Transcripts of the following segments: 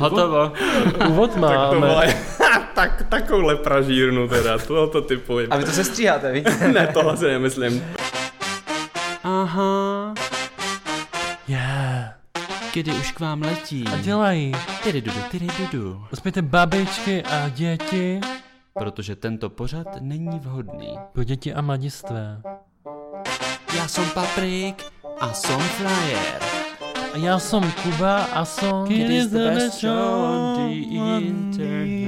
Hotovo. Úvod Tak to máme. vole, tak, takovouhle pražírnu teda, tohoto typu. A vy to se stříháte, víte? Ne, tohle si nemyslím. Aha. Yeah. Kdy už k vám letí. A dělají. Tyry dudu, tyry dudu. Uspějte babičky a děti Protože tento pořad není vhodný. pro děti a mladistvé. Já jsem Paprik a jsem Flyer. A já jsem Kuba a jsem It is the best show on the internet.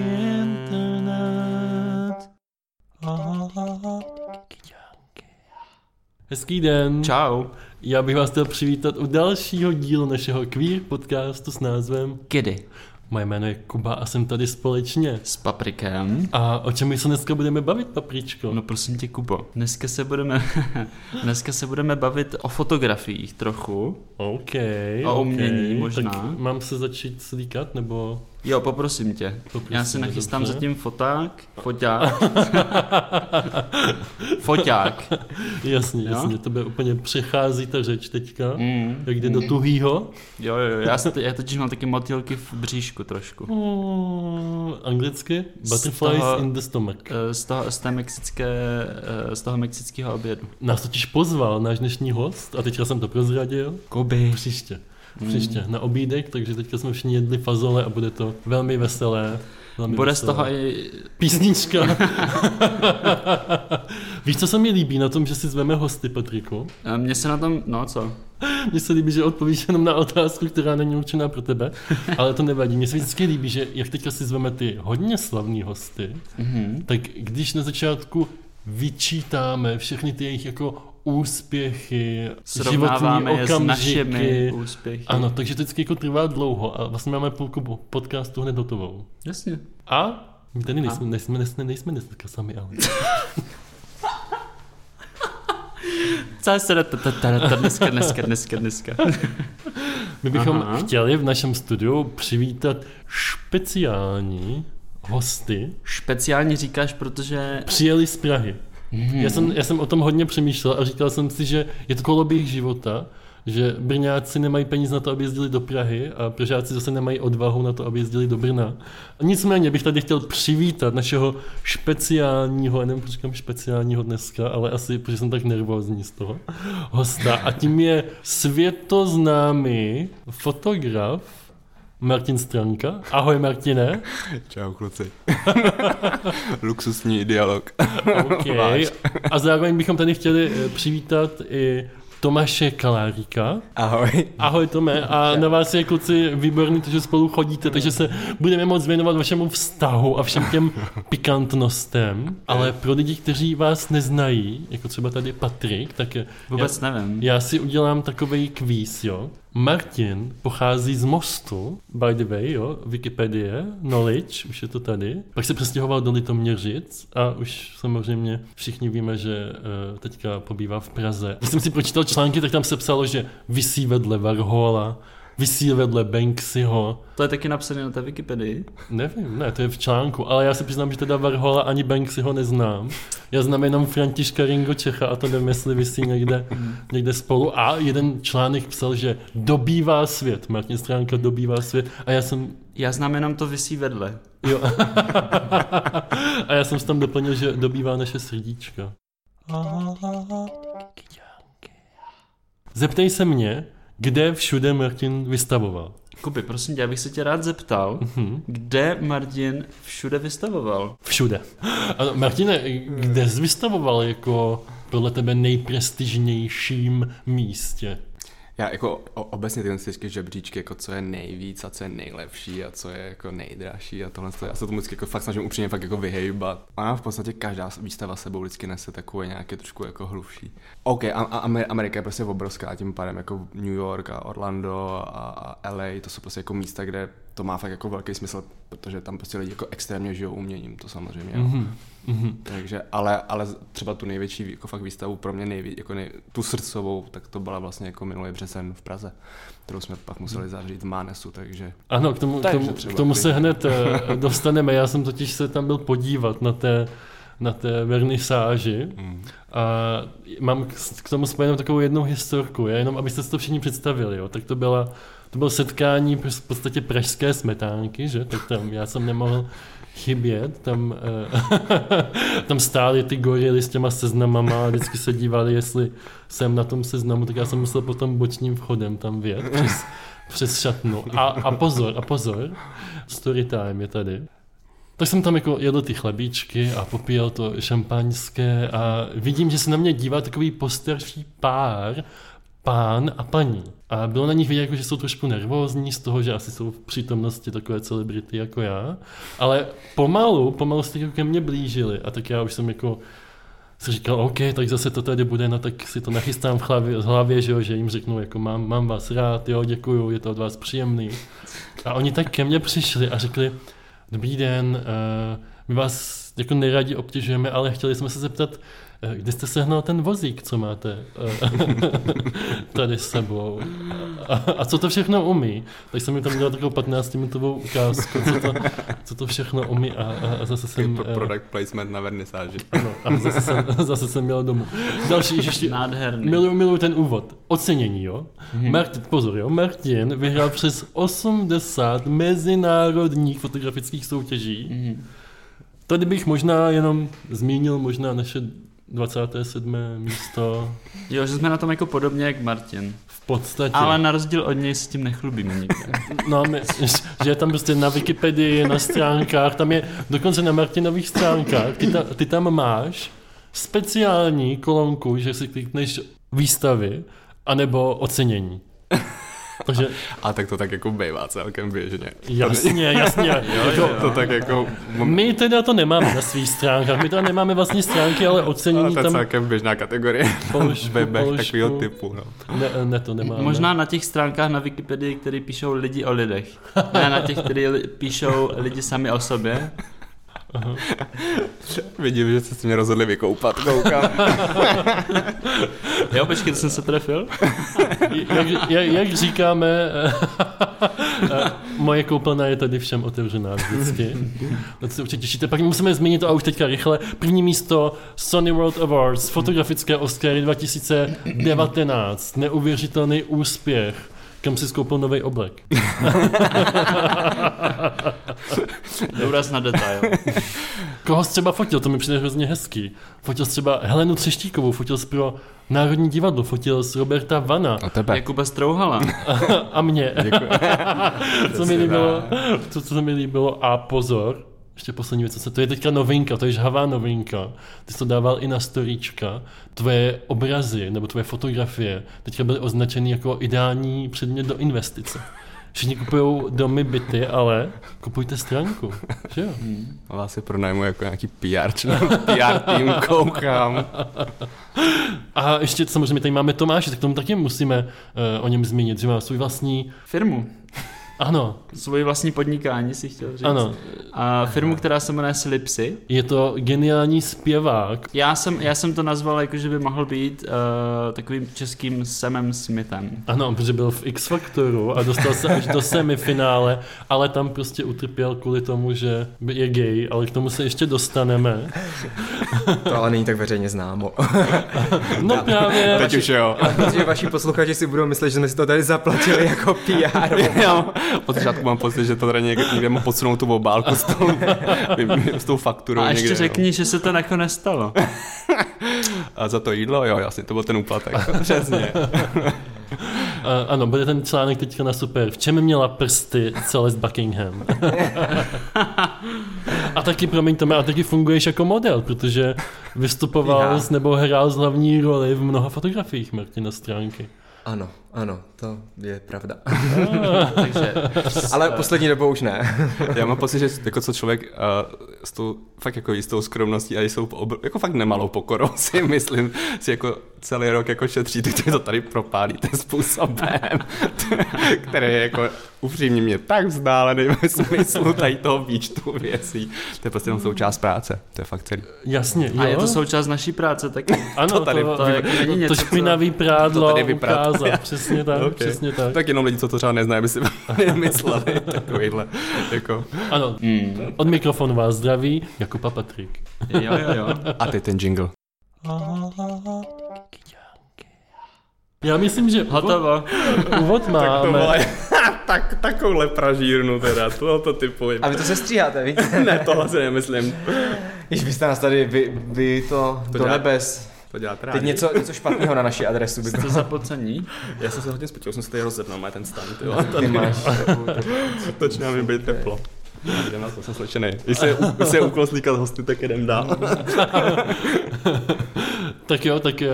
Hezký den. Čau. Já bych vás chtěl přivítat u dalšího dílu našeho queer podcastu s názvem Kdy? Moje jméno je Kuba a jsem tady společně. S Paprikem. A o čem my se dneska budeme bavit, papričko? No prosím tě, Kubo. Dneska se budeme, dneska se budeme bavit o fotografiích trochu. OK. O umění možná. Tak mám se začít slíkat, nebo... Jo, poprosím tě. Poprosím Já si nachystám dobře. zatím foták. Foťák. Foťák. Jasně, Jo? jasně, to by úplně přechází ta řeč teďka. Mm. Jak jde do tuhýho. Jo, jo, jo. Já, se, já totiž mám taky motýlky v bříšku trošku. Mm, anglicky? Z Butterflies toho- in the stomach. Eh, Z toho, z, té mexické, eh, z toho mexického obědu. Nás totiž pozval náš dnešní host a teďka jsem to prozradil. Koby. Příště. Příště na obídek, takže teďka jsme všichni jedli fazole a bude to velmi veselé. Velmi Bude z veselé. toho i... Písnička. Víš, co se mi líbí na tom, že si zveme hosty, Patriku? eh, Mně se na tom, no co? Mně se líbí, že odpovíš jenom na otázku, která není určená pro tebe, ale to nevadí. Mně se vždycky líbí, že jak teďka si zveme ty hodně slavní hosty, Mhm. tak když na začátku vyčítáme všechny ty jejich jako úspěchy, Srovnáváme životní je s okamžiky, našimi úspěchy. ano, takže to vždycky jako trvá dlouho a vlastně máme půlku podcastu hned hotovou. Jasně. A my tady nejsme, nejsme, nejsme, nejsme dneska sami, ale dneska, dneska, dneska, dneska. my bychom Aha. chtěli v našem studiu přivítat speciální hosty, Speciálně říkáš, protože... přijeli z Prahy. Mhm. Já, jsem, já jsem o tom hodně přemýšlel a říkal jsem si, že je to koloběh života, že Brňáci nemají peníze na to, aby jezdili do Prahy a Pražáci zase nemají odvahu na to, aby jezdili do Brna. Nicméně bych tady chtěl přivítat našeho speciálního, já nevím, říkám speciálního dneska, ale asi, protože jsem tak nervózní z toho, hosta. A tím je světoznámý fotograf Martin Stranka. Ahoj Martine. Čau kluci. Luxusní dialog. Okay. A zároveň bychom tady chtěli eh, přivítat i Tomáše Kaláríka. Ahoj. Ahoj Tome, a na vás je kluci výborný, to, že spolu chodíte, takže se budeme moc věnovat vašemu vztahu a všem těm pikantnostem, ale pro lidi, kteří vás neznají, jako třeba tady Patrik, tak je, Vůbec nevím. já si udělám takový kvíz, jo. Martin pochází z Mostu, by the way, jo, Wikipedie, knowledge, už je to tady. Pak se přestěhoval do Litoměřic a už samozřejmě všichni víme, že uh, teďka pobývá v Praze. Když jsem si pročítal články, tak tam se psalo, že visí vedle Varhola, visí vedle Banksyho. To je taky napsané na té Wikipedii. Nevím, ne, to je v článku, ale já se přiznám, že teda Varhola ani Banksyho neznám. Já znám jenom Františka Ringo Čecha a to nevím, jestli vysí někde, někde spolu. A jeden článek psal, že dobývá svět, Martin Stránka dobývá svět a já jsem Já znám jenom to vysí vedle. Jo. A já jsem si tam doplnil, že dobývá naše srdíčka. Zeptej se mě, kde všude Martin vystavoval. Kuby, prosím tě, já bych se tě rád zeptal, Mhm. kde Martin všude vystavoval? Všude. A Martine, kde jsi vystavoval jako podle tebe nejprestižnějším místě? Já jako obecně tyhle ty žebříčky, jako co je nejvíc a co je nejlepší a co je jako nejdražší a tohle, to- já se tomu vždycky jako fakt snažím upřímně fakt jako vyhejbat. A v podstatě každá výstava sebou vždycky nese takové nějaké trošku jako hlubší. OK, a, a Amer- Amerika je prostě obrovská tím pádem jako New York a Orlando a, a LA, to jsou prostě jako místa, kde to má fakt jako velký smysl, protože tam prostě lidi jako extrémně žijou uměním, to samozřejmě. Jo. Mhm. Mhm. Takže, ale, ale třeba tu největší jako fakt výstavu pro mě nejví, jako nej, tu srdcovou, tak to byla vlastně jako minulý březen v Praze, kterou jsme pak museli zavřít v Mánesu, takže Ano, k tomu, k Takže tomu, třeba k tomu se hned eh, dostaneme. Já jsem totiž se tam byl podívat na té, na té vernisáži mm. a mám k, k tomu spojenou takovou jednou historku, já jenom abyste si to všichni představili. Jo. Tak to byla to bylo setkání v podstatě pražské smetánky, že? Tak tam já jsem nemohl chybět, tam, uh, tam stály ty gorily s těma seznamama a vždycky se dívali, jestli jsem na tom seznamu, tak já jsem musel potom bočním vchodem tam vět přes, přes šatnu. A, a pozor, a pozor, story time je tady. Tak jsem tam jako jedl ty chlebíčky a popíjel to šampaňské a vidím, že se na mě dívá takový postarší pár, pán a paní. A bylo na nich vidět, jako, že jsou trošku nervózní z toho, že asi jsou v přítomnosti takové celebrity jako já. Ale pomalu, pomalu se ke mně blížili. A tak já už jsem jako si říkal, OK, tak zase to tady bude, no tak si to nachystám v hlavě, v hlavě že, jo, že jim řeknu, jako mám, mám vás rád, jo, děkuju, je to od vás příjemný. A oni tak ke mně přišli a řekli, dobrý den, uh, my vás jako neradi obtěžujeme, ale chtěli jsme se zeptat, kde jste sehnal ten vozík, co máte eh, tady s sebou? A, a co to všechno umí? Tak jsem mi tam dělal takovou 15-minutovou ukázku, co to, co to všechno umí a, a, zase jsem... Pro, eh, product placement na vernisáži. Ano, a zase jsem, zase jsem měl domů. Další ještě... Nádherný. Miluju, miluju ten úvod. Ocenění, jo? Hmm. Martin, pozor, jo? Martin vyhrál přes 80 mezinárodních fotografických soutěží. Hmm. Tady bych možná jenom zmínil možná naše 27. místo. Jo, že jsme na tom jako podobně jak Martin. V podstatě. Ale na rozdíl od něj s tím nechlubíme nikde. No, my, že je tam prostě na Wikipedii, na stránkách, tam je dokonce na Martinových stránkách, ty, ta, ty tam máš speciální kolonku, že si klikneš výstavy, anebo ocenění. Takže... A tak to tak jako bývá celkem běžně. Jasně, jasně. jo, jo, jo. To tak jako... My teda to nemáme na svých stránkách, my teda nemáme vlastní stránky, ale ocenění tam... To je celkem běžná kategorie. Položku, webech takového typu. No. Ne, ne, to nemáme. Možná na těch stránkách na Wikipedii, které píšou lidi o lidech. Ne na těch, které píšou lidi sami o sobě. Aha. Vidím, že jste se mě rozhodli vykoupat, koukám. jo, počkej, to jsem se trefil. jak, jak, jak říkáme, moje koupelna je tady všem otevřená vždycky. To se určitě těšíte. Pak musíme zmínit to a už teďka rychle. První místo Sony World Awards, fotografické Oscary 2019. Neuvěřitelný úspěch kam si skoupil nový oblek. Důraz na detail. Koho jsi třeba fotil, to mi přijde hrozně hezký. Fotil jsi třeba Helenu Třeštíkovou, fotil jsi pro Národní divadlo, fotil z Roberta Vana. A tebe. Jakuba Strouhala. A, a mě. co, mi líbilo, co, co mi líbilo, a pozor, ještě poslední věc, co se, to je teďka novinka, to je žhavá novinka. Ty jsi to dával i na storíčka. Tvoje obrazy nebo tvoje fotografie teďka byly označeny jako ideální předmět do investice. Všichni kupují domy, byty, ale kupujte stránku. Že jo? Hmm. A vás si pronajmu jako nějaký PR, či PR tým koukám. A ještě samozřejmě tady máme Tomáše, tak tomu taky musíme uh, o něm zmínit, že má svůj vlastní firmu. Ano. Svoji vlastní podnikání si chtěl říct. Ano. A firmu, která se jmenuje Slipsy. Je to geniální zpěvák. Já jsem, já jsem to nazval jako, že by mohl být uh, takovým českým Samem Smithem. Ano, protože byl v X Factoru a dostal se až do semifinále, ale tam prostě utrpěl kvůli tomu, že je gay, ale k tomu se ještě dostaneme. To ale není tak veřejně známo. no právě. Teď už jo. Protože vaši posluchači si budou myslet, že jsme si to tady zaplatili jako PR. Od začátku mám pocit, že to tady někde, někde mu posunou tu obálku s tou, s tou fakturou. A ještě někde, řekni, no. že se to nakonec stalo. A za to jídlo, jo, jasně, to byl ten úplatek. Přesně. Ano, bude ten článek teďka na super. V čem měla prsty Celeste Buckingham? a taky, promiň to, a taky funguješ jako model, protože vystupoval ja. nebo hrál z hlavní roli v mnoha fotografiích Martina stránky. Ano, ano, to je pravda. Takže, Ale poslední dobou už ne. Já mám pocit, že jako co člověk uh, s tou fakt jako jistou skromností a jistou obr- jako fakt nemalou pokorou si myslím, si jako celý rok jako šetří, ty to tady propálíte způsobem, který je jako upřímně mě tak vzdálený ve smyslu tady toho výčtu věcí. To je prostě jenom součást práce, to je fakt celý. Jasně, jo. A je to součást naší práce taky. Ano, to, tady, to, to, jako není něco, to špinavý prádlo to tady ukázat, přesně tak, okay. přesně tak. Tak jenom lidi, co to třeba neznají, aby si mysleli takovýhle. Jako. Ano, mm. od mikrofonu vás zdraví Jakuba Patrik. Jo, jo, jo. A teď ten jingle. Já myslím, že úvod, Hotovo. úvod To máme. vole, tak, takovouhle pražírnu teda, tohoto typu. A vy to se stříháte, víte? Ne, tohle si nemyslím. Když byste nás tady, vy, vy to, To do dělá- nebes. To děláte rádi. Teď něco, něco špatného na naši adresu by Jste bylo. zapocení? Já jsem se hodně spotil, jsem se tady rozepnul, má ten stan, ty vole. Ty máš Začíná mi být teplo. Jdem na to, jsem slečený. Když se, když se je úkol slíkat hosty, tak jdem dál. Tak jo, tak eh,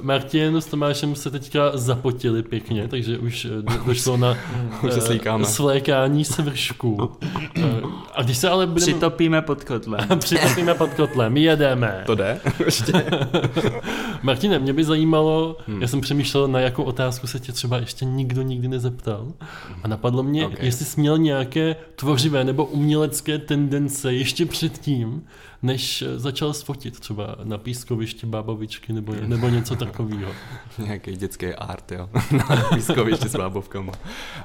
Martin s Tomášem se teďka zapotili pěkně, takže už eh, do, došlo na Už se eh, slíkáme. svlékání svršku. A když se ale budeme... Přitopíme pod kotlem. Přitopíme pod kotlem, jedeme. To jde? Ještě. Martine, mě by zajímalo, hmm. já jsem přemýšlel, na jakou otázku se tě třeba ještě nikdo nikdy nezeptal. A napadlo mě, Ok. okay. jestli jsi měl nějaké tvořivé nebo umělecké tendence ještě předtím, než eh, začal sfotit třeba na pískovišti bábovičky nebo, nebo něco takového. Nějaký dětský art, jo. Na pískovišti s bábovkama.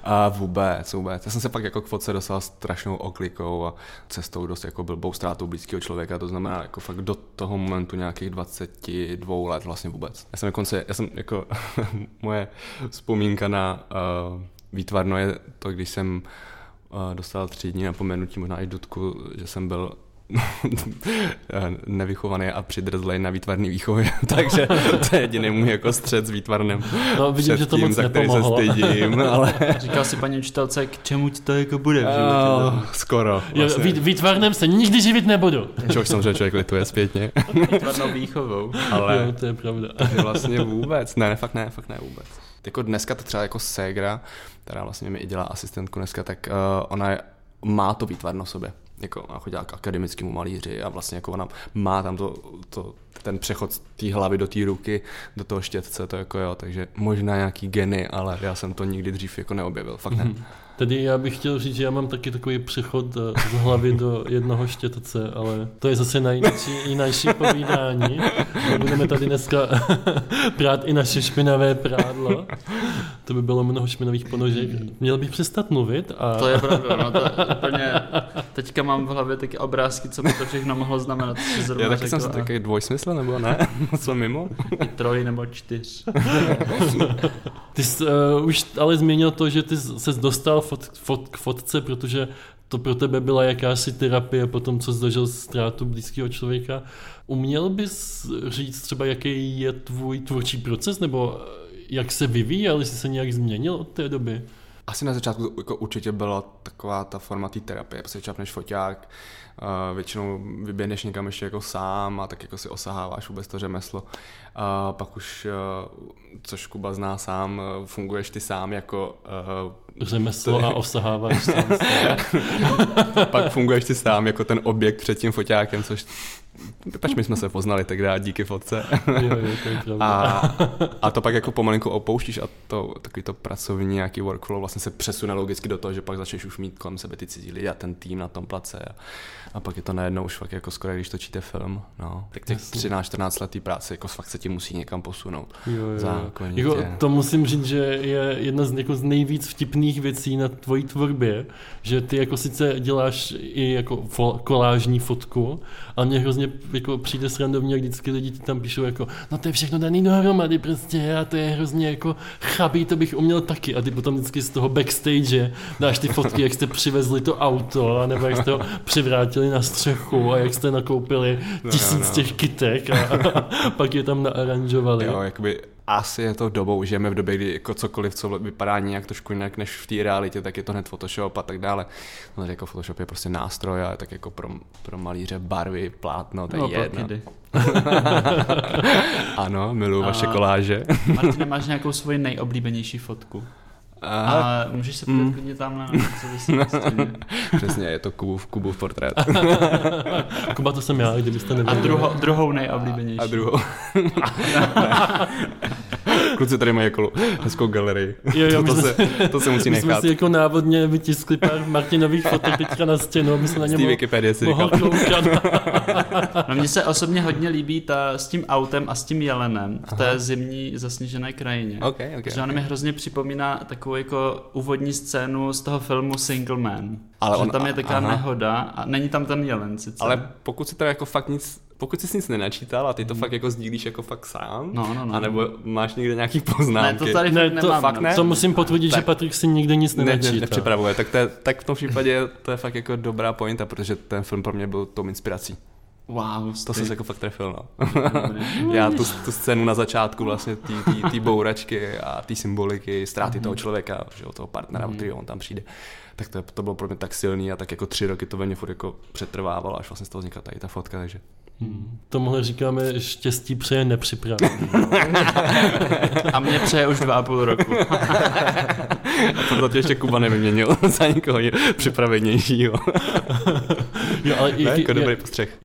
A vůbec, vůbec. Já jsem se pak jako k fotce dostal strašnou oklikou a cestou dost jako blbou ztrátou blízkého člověka, to znamená jako fakt do toho momentu nějakých 22 let vlastně vůbec. Já jsem dokonce, já jsem jako, moje vzpomínka na uh, výtvarno je to, když jsem dostal tři dní napomenutí, možná i dotku, že jsem byl nevychovaný a přidrzlej na výtvarný výchově, takže to je jediný můj jako střed s výtvarnem. No, vidím, že to Předtím, moc za který se nepomohlo. stydím, ale Říkal si paní učitelce, k čemu ti to jako bude v uh, životě. skoro. Jo, Vlastně. vít, výtvarnem se nikdy živit nebudu. Čehož samozřejmě člověk lituje zpětně, Výtvarnou výchovou. ale Jo, to je pravda. vlastně vůbec, ne, fakt ne, fakt ne vůbec. Jako dneska to třeba jako Segra, která vlastně mi i dělá asistentku dneska, tak uh, ona je, má to výtvarno v sobě. Jako ona chodila k akademickému malíři a vlastně jako ona má tam to, to ten přechod z té hlavy do té ruky, do toho štětce, to jako jo, takže možná nějaký geny, ale já jsem to nikdy dřív jako neobjevil, fakt ne. Tedy já bych chtěl říct, že já mám taky takový přechod eh, z hlavy do jednoho štětce, ale to je zase na jináčí, jináčí povídání. Budeme tady dneska prát i naše špinavé prádlo. To by bylo mnoho špinových ponožek. Měl bych přestat mluvit a To je pravda, no to je úplně, teďka mám v hlavě taky obrázky, co by to všechno mohlo znamenat, zrovna Já taky jsem si a takový dvojsmysl, nebo ne? Co mimo? i troj nebo čtyř. ty jsi uh, už ale změnil to, že ty se dostal fot, fot, k fotce, protože to pro tebe byla jakási terapie po tom, co zažil ztrátu blízkého člověka. Uměl bys říct třeba, jaký je tvůj tvůrčí proces, nebo eh, jak se vyvíjel, jestli se nějak změnil od té doby? Asi na začátku jako určitě byla taková ta forma té terapie, prostě čapneš foťák, uh, většinou vyběhneš někam ještě jako sám a tak jako si osaháváš vůbec to řemeslo. Uh, pak už, uh, což Kuba zná sám, funguješ ty sám jako Řemeslo a osaháváš sám pak funguješ ty sám jako ten objekt před tím foťákem, což Pač my jsme se poznali tak rád díky fotce. Jo, jo, to je pravda. A, a to pak jako pomalinku opouštíš a to takový to pracovní nějaký workflow vlastně se přesune logicky do toho, že pak začneš už mít kolem sebe ty cizí lidi a ten tým na tom place a, a pak je to najednou už fakt jako skoro, když točíte film, no. Tak těch Jasně. 13-14 letý práce jako fakt se ti musí někam posunout. Jo, jo. Jako, to musím říct, že je jedna z, jako z nejvíc vtipných věcí na tvojí tvorbě, že ty jako sice děláš i jako fo- kolážní fotku, ale mě hrozně jako přijde srandovně, jak vždycky lidi ti tam píšou jako, no to je všechno daný dohromady prostě a to je hrozně jako chabý, to bych uměl taky a ty potom vždycky z toho backstage dáš ty fotky, jak jste přivezli to auto, nebo jak jste ho přivrátili na střechu a jak jste nakoupili No, tisíc no. těch kytek a, a pak je tam naaranžovali. Jo, jakoby asi je to dobou, žijeme v době, kdy jako cokoliv, co vypadá nějak trošku jinak než v té realitě, tak je to hned Photoshop a tak dále. No tak jako Photoshop je prostě nástroj a tak jako pro, pro malíře barvy, plátno, to je No, jedno. ano, miluju A- vaše koláže. Martine, máš nějakou svoji nejoblíbenější fotku? A, A můžeš se podívat klidně tam na stěně. přesně, je to Kubův, Kubův portrét. Kuba, to jsem já, kdybyste A nevěděli. druho, druhou nejoblíbenější. A druhou. Kluci tady mají jako hezkou galerii. Jo, jo, to, my to, jsme- se, to se musí My jsme nechat. si jako návodně vytiskli pár Martinových fotek teďka na stěnu, aby se na Z ně té mohl, Wikipedie si mohl říkal. koukat. No mně se osobně hodně líbí ta s tím autem a s tím jelenem v té zimní zasněžené krajině. OK, OK. Protože ona mi hrozně připomíná takovou jako úvodní scénu z toho filmu Single Man. Ale že on- tam je taková aha. nehoda a není tam ten jelen sice. Ale pokud si teda jako fakt nic pokud jsi nic nenačítal a ty to fakt jako sdílíš jako fakt sám, No, no, no. anebo máš někde nějaký Ne, poznámky, to tady Ne, to nemám. fakt no. ne? To musím potvrdit, že Tak. Patrik si nikdy nic ne, ne, nenačítá. nepřipravuje, tak, to je, tak v tom případě to je fakt jako dobrá pointa, protože ten film pro mě byl tou inspirací. Wow, To ty- jsem se jako fakt trefil, no. Já tu, tu scénu na začátku vlastně té bouračky a té symboliky, ztráty toho člověka, že toho partnera, o kterého on tam přijde, tak to, to bylo pro mě tak silný a tak jako tři roky to ve mně furt jako přetrvávalo, až vlastně z toho vznikla tady ta fotka, takže Tomuhle říkáme štěstí přeje nepřipravený. A mě přeje už dva a půl roku. a proto tě ještě Kuba nevyměnil za někoho připravenějšího. Jo, ale Ne, jaký- jako dobrý postřeh.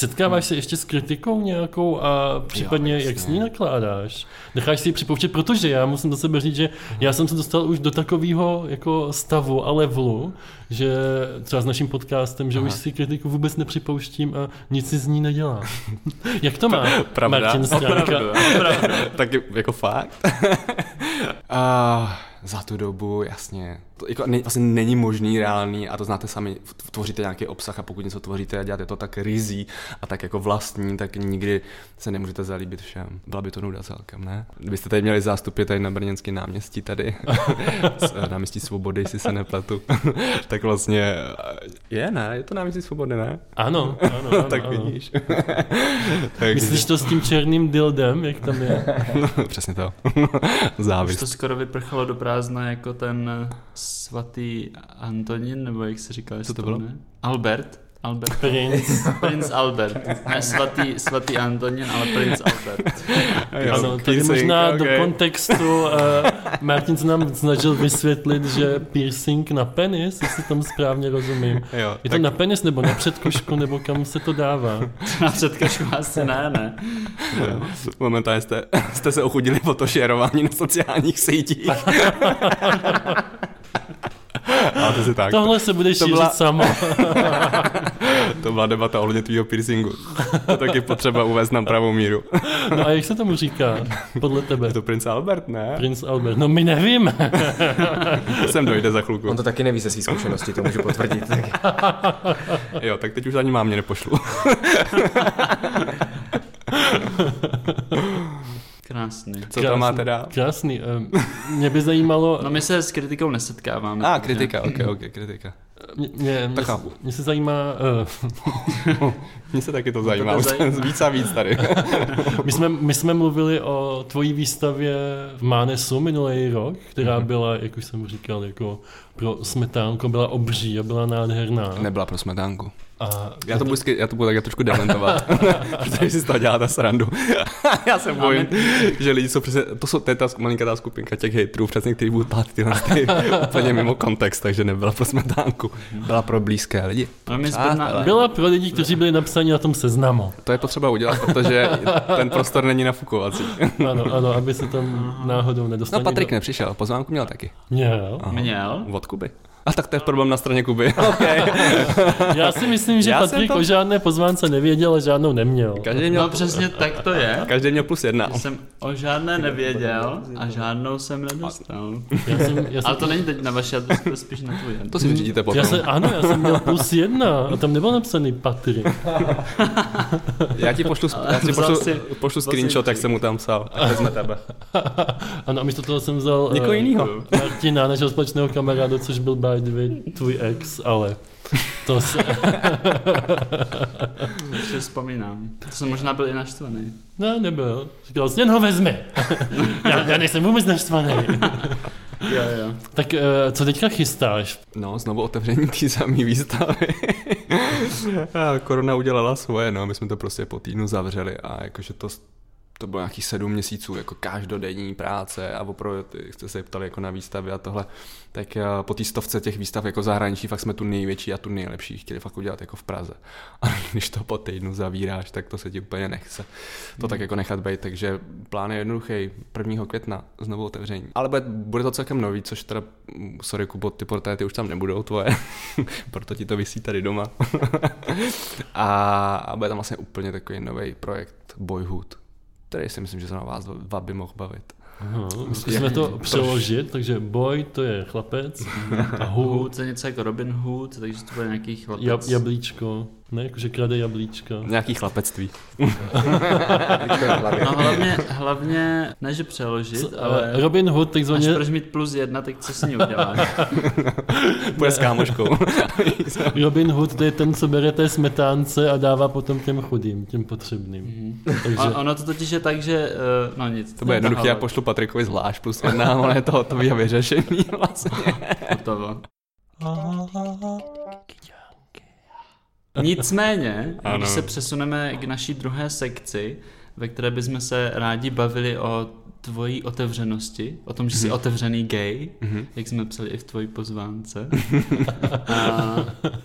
Setkáváš se ještě s kritikou nějakou a případně jasně. jak s ní nakládáš? Necháš si ji připouštět, protože já musím za sebe říct, že já jsem se dostal už do takového jako stavu a levelu, že třeba s naším podcastem, že Aha. už si kritiku vůbec nepřipouštím a nic si z ní nedělám. jak to má Pravda. Martin Stránka? tak jako fakt. a za tu dobu, jasně. To jako ne, vlastně není možný, reálný a to znáte sami, tvoříte nějaký obsah a pokud něco tvoříte a děláte to tak rizí a tak jako vlastní, tak nikdy se nemůžete zalíbit všem. Byla by to nuda celkem, ne? Kdybyste tady měli zástupy tady na Brněnském náměstí tady, s- náměstí Svobody, jestli se nepletu, tak vlastně je, ne? Je to náměstí Svobody, ne? Ano, ano, ano, tak ano. vidíš. Takže- Myslíš to s tím černým dildem, jak tam je? Přesně to. Už Závist. to skoro vyprchalo do prázdna jako ten eh, svatý Antonín, nebo jak se říkal, jestli to bylo? Ne? Albert. Albert. Prince. Prince Albert. Ne svatý, svatý Antonín, ale Prince Albert. Ano, tady piercing, možná do okay. kontextu uh, Martin se nám snažil vysvětlit, že piercing na penis, jestli tomu správně rozumím. Jo, Je to na penis nebo na předkošku, nebo kam se to dává? Na předkažku asi ne, ne. Momentálně jste, jste se ochudili po to šerování na sociálních sítích. Si tak. Tohle se bude to šířit byla- samo. To byla debata ohledně tvýho piercingu. To taky potřeba uvést na pravou míru. No a jak se tomu říká, podle tebe? Je to princ Albert, ne? Prince Albert. No my nevíme. Sem dojde za chvilku. On to taky neví ze své zkušenosti, to můžu potvrdit. Tak. Jo, tak teď už ani mámě nepošlu. Krásný. Co tam máte dál? Krásný. Ehm, Mě by zajímalo, No my se s kritikou nesetkáváme. A, ah, kritika, ok, ok, kritika. mě, mě, mě, chápu. mě se zajímá, uh, Mně se taky to zajímá, to už zajímá. jsem víc a víc tady. my, jsme, my jsme mluvili o tvojí výstavě v Mánesu minulý rok, která Mhm. byla, jak už jsem říkal, jako pro smetánko byla obří a byla nádherná. Nebyla pro smetánku. A Já to budu, já to budu tak trošku dementovat, protože si z toho děláte srandu. já se bojím, že lidi jsou přesně, to, jsou, to je ta malinká ta skupinka těch hejtrů, přesně, kteří budou pát tyhle ty úplně mimo kontext, takže nebyla pro smetánku, byla pro blízké lidi. No my na, byla pro lidi, kteří byli napsaní na tom seznamu. To je potřeba udělat, protože ten prostor není nafukovací. Ano, ano, aby se tam náhodou No nedostali. Patrik nepřišel, pozvánku měl taky. Měl. Aha. měl. Od Kuby. A tak to je problém na straně Kuby. okay. Já si myslím, že Já Patrik to- o žádné pozvánce nevěděl a žádnou neměl. Každý měl, No přesně tak to je. každý měl plus jedna. Já jsem o žádné nevěděl a žádnou jsem nedostal. Já jsem, já jsem, Ale to není teď na vaše, to je spíš na tvůj. To si vyřídíte potom. já jsem, ano, já jsem měl plus jedna a tam nebyl napsaný Patrik. Já ti pošlu, já ti pošlu, si- pošlu screenshot, jak jsem mu tam psal. A vezme tebe. Ano, a místo toho jsem vzal Někoho eh, jinýho. Martina, našeho společného kamaráda, což byl by the way tvůj ex, ale to se, si vzpomínám. To jsem možná byl i naštvaný. ne, nebyl. Říkal jsi, jen ho vezmi. já, já nejsem vůbec naštvaný. Jo, jo. tak eh, co teďka chystáš? No, znovu otevření té samé výstavy. a korona udělala svoje, no, my jsme to prostě po týdnu zavřeli a jakože to, to bylo nějakých sedm měsíců, jako každodenní práce a opravdu, ty jste se ptali jako na výstavy a tohle, tak eh, po té stovce těch výstav jako zahraničí fakt jsme tu největší a tu nejlepší chtěli fakt udělat jako v Praze. A když to po týdnu zavíráš, tak to se ti úplně nechce. To tak jako nechat být, takže plán je jednoduchý, 1. května znovu otevření. Ale bude, bude to celkem nový, což teda, mm, sorry Kubo, ty portréty už tam nebudou tvoje, proto ti to vysí tady doma. a, a bude tam vlastně úplně takový nový projekt Boyhood, který si myslím, že se na vás dva by mohl bavit. Aha, Zkusíme to přeložit, takže boy to je chlapec a hood, Hood je něco jako Robin Hood, takže to bude nějaký chlapec. jab, jablíčko, ne, jakože krade jablíčka. Nějaký chlapectví. No hlavně, hlavně, ne že přeložit, Co, ale ale Robin Hood až takzvaně, budeš mít plus jedna, tak co s ní uděláš? Půjde s kámoškou. Robin Hood to je ten, co bere té smetánce a dává potom těm chudým, těm potřebným. Mhm. Takže A, ono to totiž je tak, že, uh, no nic. To bude jednoduché, já pošlu Patrikovi zvlášť plus jedna, ale je to hotový a vyřešený vlastně. Hotovo. Nicméně, Ano. když se přesuneme k naší druhé sekci, ve které bychom se rádi bavili o tvojí otevřenosti, o tom, že jsi otevřený gay, Mhm. jak jsme psali i v tvojí pozvánce. a,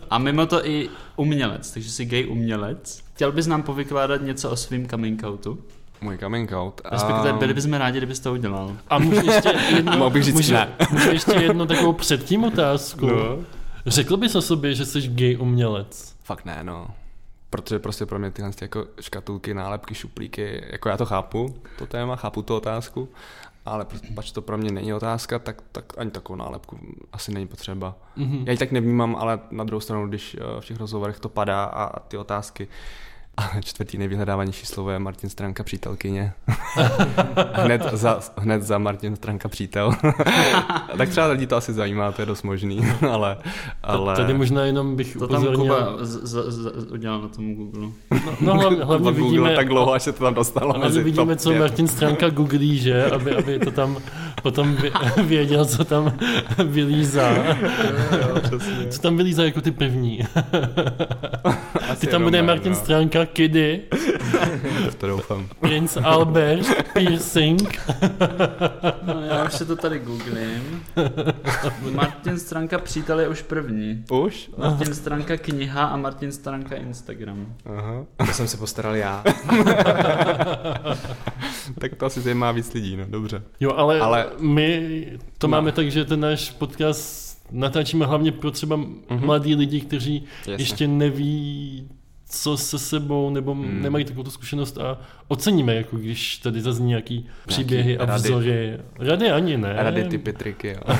a mimo to i umělec, takže jsi gay umělec. Chtěl bys nám povykládat něco o svým coming outu? Můj coming out. Respektive Um, byli bychom rádi, kdybys to udělal. A můžu ještě jednu, Mohl bych říct můžu, ne. můžu ještě jednu takovou předtím otázku. No. Řekl bys o sobě, že jsi gay umělec? Fakt ne, no. Protože prostě pro mě tyhle ty jako škatulky, nálepky, šuplíky, jako já to chápu, to téma, chápu tu otázku, ale pač to pro mě není otázka, tak, tak ani takovou nálepku asi není potřeba. Mhm. Já ji tak nevnímám, ale na druhou stranu, když eh, v těch rozhovorech to padá a ty otázky, a čtvrtý nejvyhledávanější slovo je Martin Stranka přítelkyně. hned, za, hned za Martin Stranka přítel. tak třeba lidi to asi zajímá, to je dost možný, ale... ale... Tady možná jenom bych To tam upozornil... Kuba z, z, z, udělal na tom Google. No, no hlavně, hlavně Google vidíme, tak dlouho, až se to tam dostalo hlavně vidíme, co pět. Martin Stranka googlí, že? Aby, aby to tam potom vě- věděl, co tam vylízá. Co tam vylízá jako ty první. Asi Ty tam bude Martin no. Stranka, Kiddy, to doufám. Prince Albert, Piercing. No, já už se to tady googlím. Martin Stranka přítel je už první. Už? Martin Stranka kniha a Martin Stranka Instagram. Aha. To jsem se postaral já. Tak to asi zajímá víc lidí, no dobře. Jo, ale, ale my to No. máme tak, že ten náš podcast natáčíme hlavně pro třeba mladí lidi, kteří Jasně. ještě neví, co se sebou, nebo Hmm. nemají takovou tu zkušenost a oceníme, jako když tady zazní nějaký příběhy a rady. vzory. Rady ani ne. Rady, typy, triky. Jo.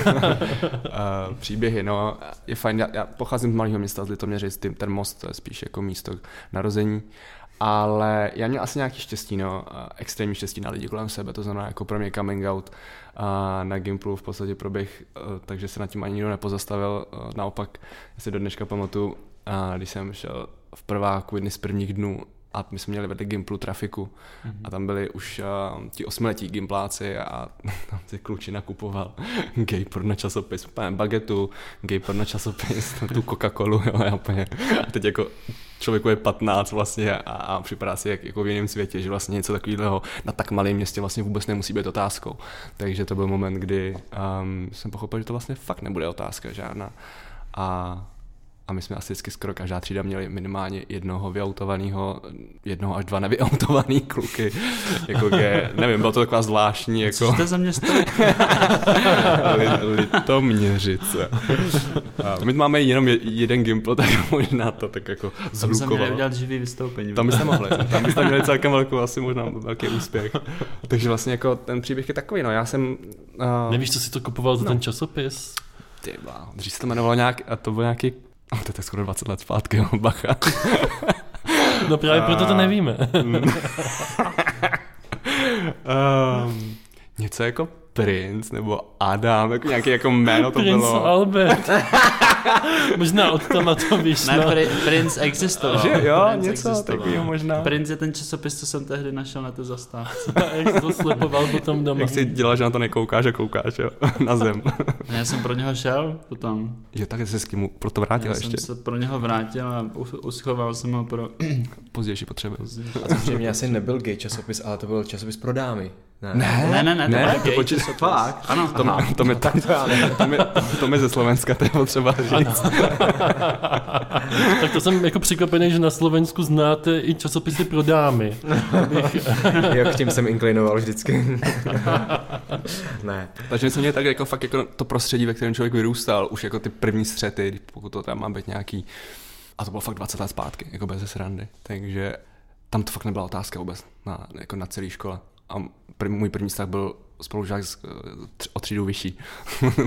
A příběhy, no, je fajn. Já, já pocházím z malého města, z Litoměřic, ty- ten most to je spíš jako místo narození. Ale já měl asi nějaký štěstí, no, extrémní štěstí na lidi kolem sebe, to znamená jako pro mě coming out a na Gimplu v podstatě proběh, eh, takže se nad tím ani nikdo nepozastavil. Eh, Naopak, já si do dneška pamatuju, když jsem šel v prváku jedny z prvních dnů a my jsme měli vedle Gimplu trafiku a tam byli už uh, ti osmiletí gimpláci a tam si kluči nakupoval gay porno časopis, úplně bagetu, gay porno časopis, tu Coca-Colu, jo, já úplně, a teď jako člověku je 15 vlastně a, a připadá si jak, jako v jiném světě, že vlastně něco takového na tak malém městě vlastně vůbec nemusí být otázkou. Takže to byl moment, kdy um, jsem pochopil, že to vlastně fakt nebude otázka žádná. A a my jsme asi vždycky skoro každá třída měli minimálně jednoho vyautovaného, jednoho až dva nevyautovaný kluky. Jako je, nevím, bylo to taková zvláštní, Co jako to je za město? li, litoměřice. A my máme jenom je- jeden gimpl, tak možná to tak jako Tam zhlukovalo. udělat živý vystoupení. Tam byste mohli, tam byste měli celkem velkou, asi možná velký úspěch. Takže vlastně jako ten příběh je takový, no já jsem... Uh, Nevíš, co si to kupoval za No. ten časopis? Ty bláho, dřív se to jmenovalo nějak, a to byl nějaký, oh, to je tak skoro 20 let zpátky, jo, bacha. No právě proto to A- nevíme. um, něco jako princ nebo Adam, jako nějaký jako jméno to Prince bylo. Albert. Možná od Toma to Ne, vyšlo. pri, Prince existoval. Že jo, Prince něco takového možná. Prince je ten časopis, co jsem tehdy našel na té zastávce. Jak jsi to slepoval potom doma. Jak si dělal, že na to nekoukáš a koukáš, jo, na zem. A já jsem pro něho šel potom. jo, tak jsi s kým proto vrátil Já ještě. jsem se pro něho vrátil a us- uschoval jsem ho pro... Pozdější potřeby. A to zřejmě asi nebyl gay časopis, ale to byl časopis pro dámy. Ne. Ne, ne, ne, to ne, to počít-. Fakt? Ano, To, aha. to, mi, to, To mi, to mi ze Slovenska, to je potřeba říct. Tak to jsem jako překvapený, že na Slovensku znáte i časopisy pro dámy. Jo, k tím jsem inklinoval vždycky. ne. Takže jsme měli tak jako fakt jako to prostředí, ve kterém člověk vyrůstal, už jako ty první střety, pokud to tam má být nějaký, a to bylo fakt 20 let zpátky, jako bez srandy. Takže tam to fakt nebyla otázka vůbec na, jako na celé škole. A prv, můj první vztah byl spolužák z, eh, tř- o třídu vyšší.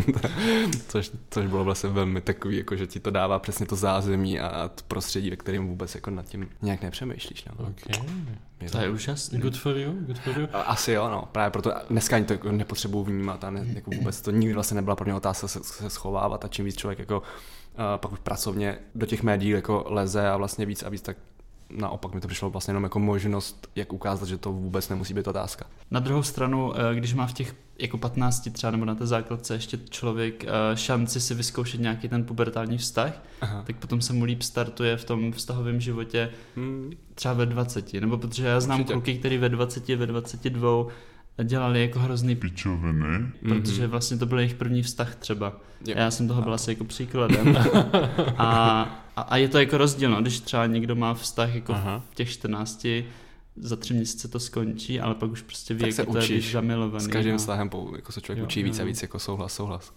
což, což bylo vlastně velmi takový, jako že ti to dává přesně to zázemí a to prostředí, ve kterém vůbec jako nad tím nějak nepřemýšlíš. No. Okay. Je To je úžasný. Good for you, good for you. Asi jo, no. Právě proto dneska ani to jako nepotřebuji vnímat a ne, jako vůbec to nikdy vlastně nebyla pro mě otázka se, se schovávat a čím víc člověk jako uh, pak už pracovně do těch médií jako leze a vlastně víc a víc, tak naopak mi to přišlo vlastně jenom jako možnost, jak ukázat, že to vůbec nemusí být otázka. Na druhou stranu, eh, když má v těch jako 15 třeba nebo na té základce ještě člověk eh, šanci si vyzkoušet nějaký ten pubertální vztah, Aha. tak potom se mu líp startuje v tom vztahovém životě Hmm. třeba ve 20, nebo protože já znám Určitě. kluky, který ve 20, ve 22 dělali jako hrozný. Pičoviny. protože vlastně to byl jejich první vztah třeba. Jo. Já jsem toho byl asi jako příkladem. A, a, a je to jako rozdíl, no, když třeba někdo má vztah jako Aha. v těch 14, za tři měsíce to skončí, ale pak už prostě ví, Tak jak se je to je zamilovaný. S každým no. vztahem po- jako se člověk Jo, učí víc a jo. víc jako souhlas, souhlas.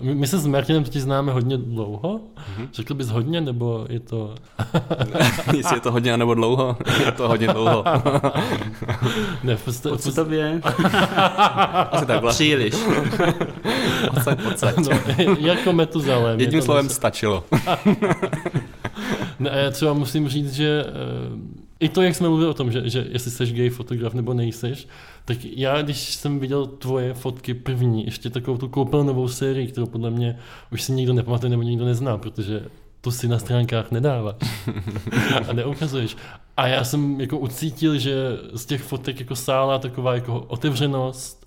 My, my se s Martinem totiž známe hodně dlouho. Mhm. Řekl bys hodně, nebo je to... Jestli je to hodně nebo dlouho, je to hodně dlouho. Ne, v podstatě... Po co to je? Asi takhle. Příliš. No, jako Metuzalem. je Jedním to slovem něco. stačilo. Ne, a já třeba musím říct, že uh, i to, jak jsme mluvili o tom, že, že jestli jsi gay fotograf nebo nejseš, tak já, když jsem viděl tvoje fotky první, ještě takovou tu koupil novou sérii, kterou podle mě už si nikdo nepamatuje nebo nikdo nezná, protože to si na stránkách nedáváš a neukazuješ. A já jsem jako ucítil, že z těch fotek jako sála taková jako otevřenost,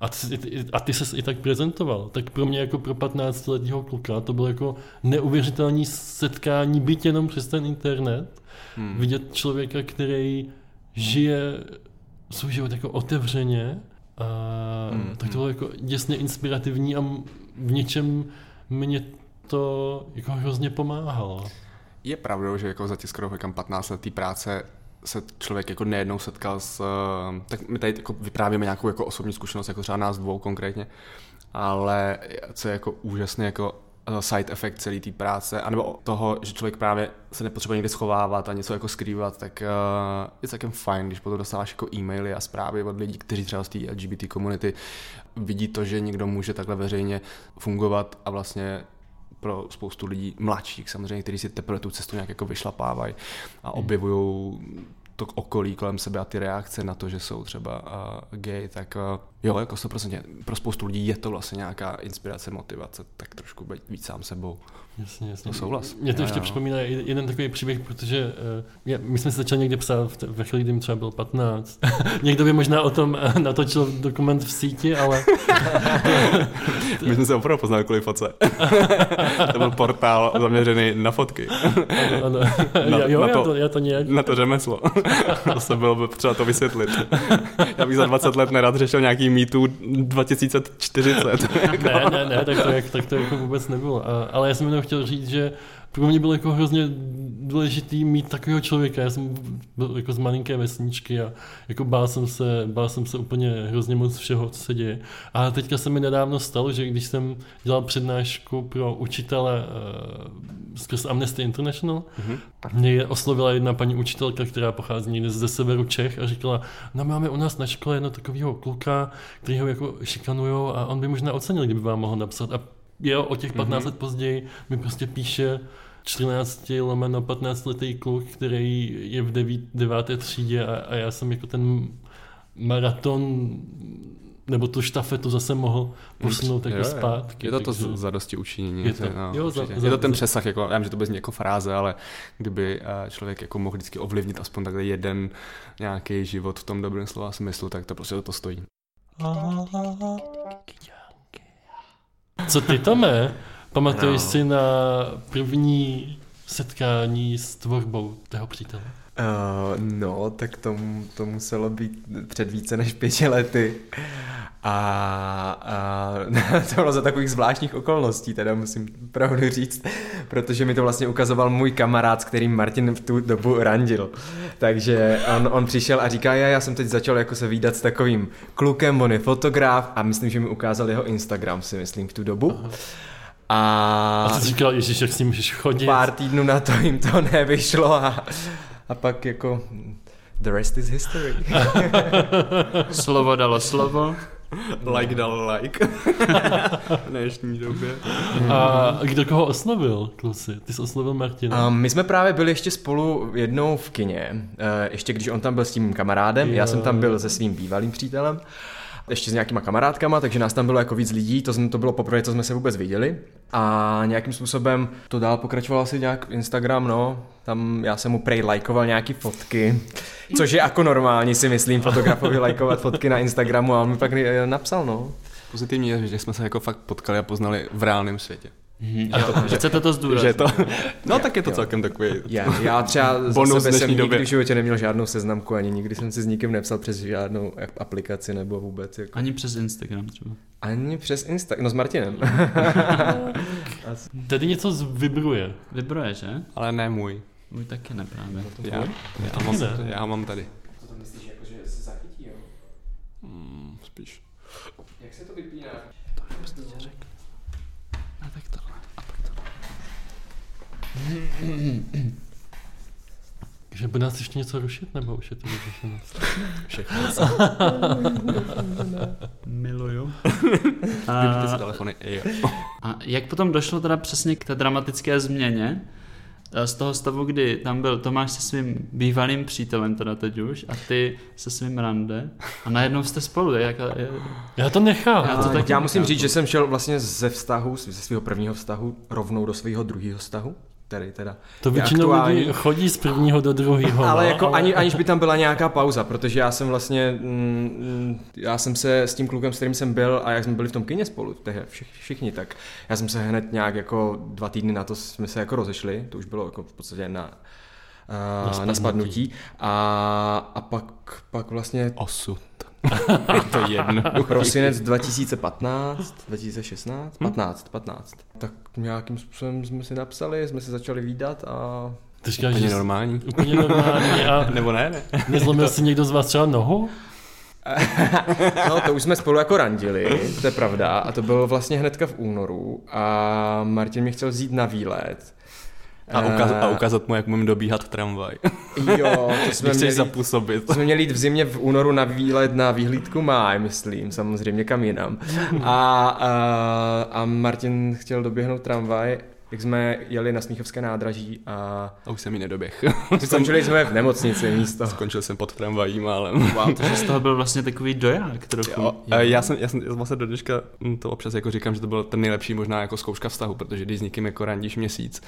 a ty, a ty ses i tak prezentoval. Tak pro mě jako pro 15-letého kluka to bylo jako neuvěřitelné setkání, byť jenom přes ten internet. Hmm. Vidět člověka, který žije svůj život jako otevřeně. A Hmm, tak to bylo jako děsně inspirativní a v něčem mě to jako hrozně pomáhalo. Je pravdou, že jako za těch skoro říkám 15 let té práce se člověk jako nejednou setkal s, eh, tak my tady jako vyprávíme nějakou jako osobní zkušenost, jako třeba nás dvou konkrétně, ale co je jako úžasný jako side effect celé té práce, anebo toho, že člověk právě se nepotřebuje někde schovávat a něco jako skrývat, tak uh, je celkem fajn, když potom dostáváš jako e-maily a zprávy od lidí, kteří třeba z té LGBT komunity vidí to, že někdo může takhle veřejně fungovat a vlastně pro spoustu lidí mladších samozřejmě, kteří si teprve tu cestu nějak jako vyšlapávají a objevují to okolí kolem sebe a ty reakce na to, že jsou třeba uh, gay, tak uh, jo, jako 100% pro spoustu lidí je to vlastně nějaká inspirace, motivace, tak trošku být víc sám sebou. Jasně, jasně. To souhlas. Mě to Jo, ještě jo. připomíná jeden takový příběh, protože uh, my jsme se začali někde psát v te- ve chvíli, kdy mi třeba byl 15. Někdo by možná o tom eh, natočil dokument v síti, ale My jsme se opravdu poznali kvůli foce. to byl portál zaměřený na fotky, ano, ano. Na- já, jo, na já, to- to, já to nějak... na to řemeslo. to se bylo by potřeba to vysvětlit. Já bych za 20 let nerad řešil nějaký mýtů 2040. ne, ne, ne, tak to, jak, tak to jako vůbec nebylo. A, ale já jsem jenom chtěl říct, že pro mě bylo jako hrozně důležitý mít takového člověka. Já jsem byl jako z malinké vesničky a jako bál jsem se, bál jsem se úplně hrozně moc všeho, co se děje. A teďka se mi nedávno stalo, že když jsem dělal přednášku pro učitele uh, skrz Amnesty International, Mhm. mě oslovila jedna paní učitelka, která pochází někde ze severu Čech a říkala, no máme u nás na škole jedno takového kluka, který ho jako šikanujou a on by možná ocenil, kdyby vám mohl napsat. A jo, o těch 15 Mhm. let později mi prostě píše 14 lomeno 15 letý kluk, který je v 9, 9. třídě a, a já jsem jako ten maraton nebo tu štafetu zase mohl posunout jako Jo, zpátky. Je to to takže- zadosti učinění. Je to- no, jo, za- za- je to ten za- přesah, jako, já vím, že to bez jako fráze, ale kdyby eh, člověk jako mohl vždycky ovlivnit aspoň takhle jeden nějaký život v tom dobrém slova smyslu, tak to prostě to stojí. Co ty, Tome? Pamatuješ No. si na první setkání s tvorbou tého přítele? Uh, no, tak to, to muselo být před více než pěti lety. A, a to bylo za takových zvláštních okolností, teda musím pravdu říct, protože mi to vlastně ukazoval můj kamarád, s kterým Martin v tu dobu randil. Takže on, on přišel a říká, já, já jsem teď začal jako se výdat s takovým klukem, on je fotograf a myslím, že mi ukázal jeho Instagram, si myslím, v tu dobu. A, A ty říkal, jak s ním můžeš chodit? pár týdnů na to jim to nevyšlo a, a pak jako The rest is history. Slovo dalo slovo. Like dal like. v dnešní době. A kdo koho oslovil, kluci? Ty jsi oslovil Martina. Um, my jsme právě byli ještě spolu jednou v kině, uh, ještě když on tam byl s tím kamarádem, Jo. já jsem tam byl se svým bývalým přítelem, ještě s nějakýma kamarádkama, takže nás tam bylo jako víc lidí, to, jsme, to bylo poprvé, co jsme se vůbec viděli a nějakým způsobem to dál pokračovalo asi nějak Instagram, no, tam já jsem mu prej lajkoval nějaký fotky, což je jako normální si myslím fotografovi lajkovat fotky na Instagramu a on mi pak eh, napsal, no. Pozitivní je, že jsme se jako fakt potkali a poznali v reálném světě. Mhm. A to, chcete to zdůraznit? Že je to, no tak je to jo. celkem takový Já, já třeba za Bonus sebe jsem dnešní nikdy době. v životě neměl žádnou seznamku, ani nikdy jsem si s nikým nepsal přes žádnou aplikaci nebo vůbec. Jako. Ani přes Instagram třeba. Ani přes Insta, no s Martinem. Tady něco vibruje. Vybroje, že? Ale ne můj. Můj taky ne právě. Já, já, mám, ne. já mám tady. Co to myslíš, jako, že se zachytí, jo? Mm, spíš. Jak se to vypíná? A tak tohle. A pak tohle. Že by nás ještě něco rušit, nebo už je to vyřešeno? Všechno. Miluju. Vypněte si A, telefony. Jo. a jak potom došlo teda přesně k té dramatické změně? eh, Z toho stavu, kdy tam byl Tomáš se svým bývalým přítelem teda teď už a ty se svým rande a najednou jste spolu, jak, je, Já to nechám. Já to Já, taky já musím říct, že jsem šel vlastně ze vztahu, ze svého prvního vztahu, rovnou do svého druhého vztahu. Který teda To většinou aktuální. lidí chodí z prvního do druhého. Ale no, jako ani, aniž by tam byla nějaká pauza, protože já jsem vlastně, mm, já jsem se s tím klukem, s kterým jsem byl a jak jsme byli v tom kině spolu, tehdy všich, všichni, tak já jsem se hned nějak jako dva týdny na to jsme se jako rozešli, to už bylo jako v podstatě na, Na uh, spadnutí. na spadnutí a, a pak, pak vlastně Osud. je to jedno. prosinec 2015, 2016, 15, 15, tak nějakým způsobem jsme si napsali, jsme se začali výdat a Ty říkáš, Úplně že normální. úplně normální a Nebo ne, ne? nezlomil si někdo z vás třeba nohu? No, to už jsme spolu jako randili, to je pravda, a to bylo vlastně hnedka v únoru a Martin mě chtěl vzít na výlet. A, ukaz, a Eh, ukázat mu, jak můžeme dobíhat tramvaj. Jo, to jsme měli, zapůsobit. to jsme měli jít v zimě v únoru na výlet na výhlídku máj, myslím, samozřejmě kam jinam. A, a, a Martin chtěl doběhnout tramvaj, jak jsme jeli na Smíchovské nádraží a A už jsem ji nedoběh. skončili jsme v nemocnici místo. Skončil jsem pod tramvají málem. wow, takže z toho byl vlastně takový doják trochu. Jo, a já jsem, já jsem vlastně do dneška hm, to občas jako říkám, že to byl ten nejlepší možná jako zkouška vztahu, protože když s někým jako randíš měsíc,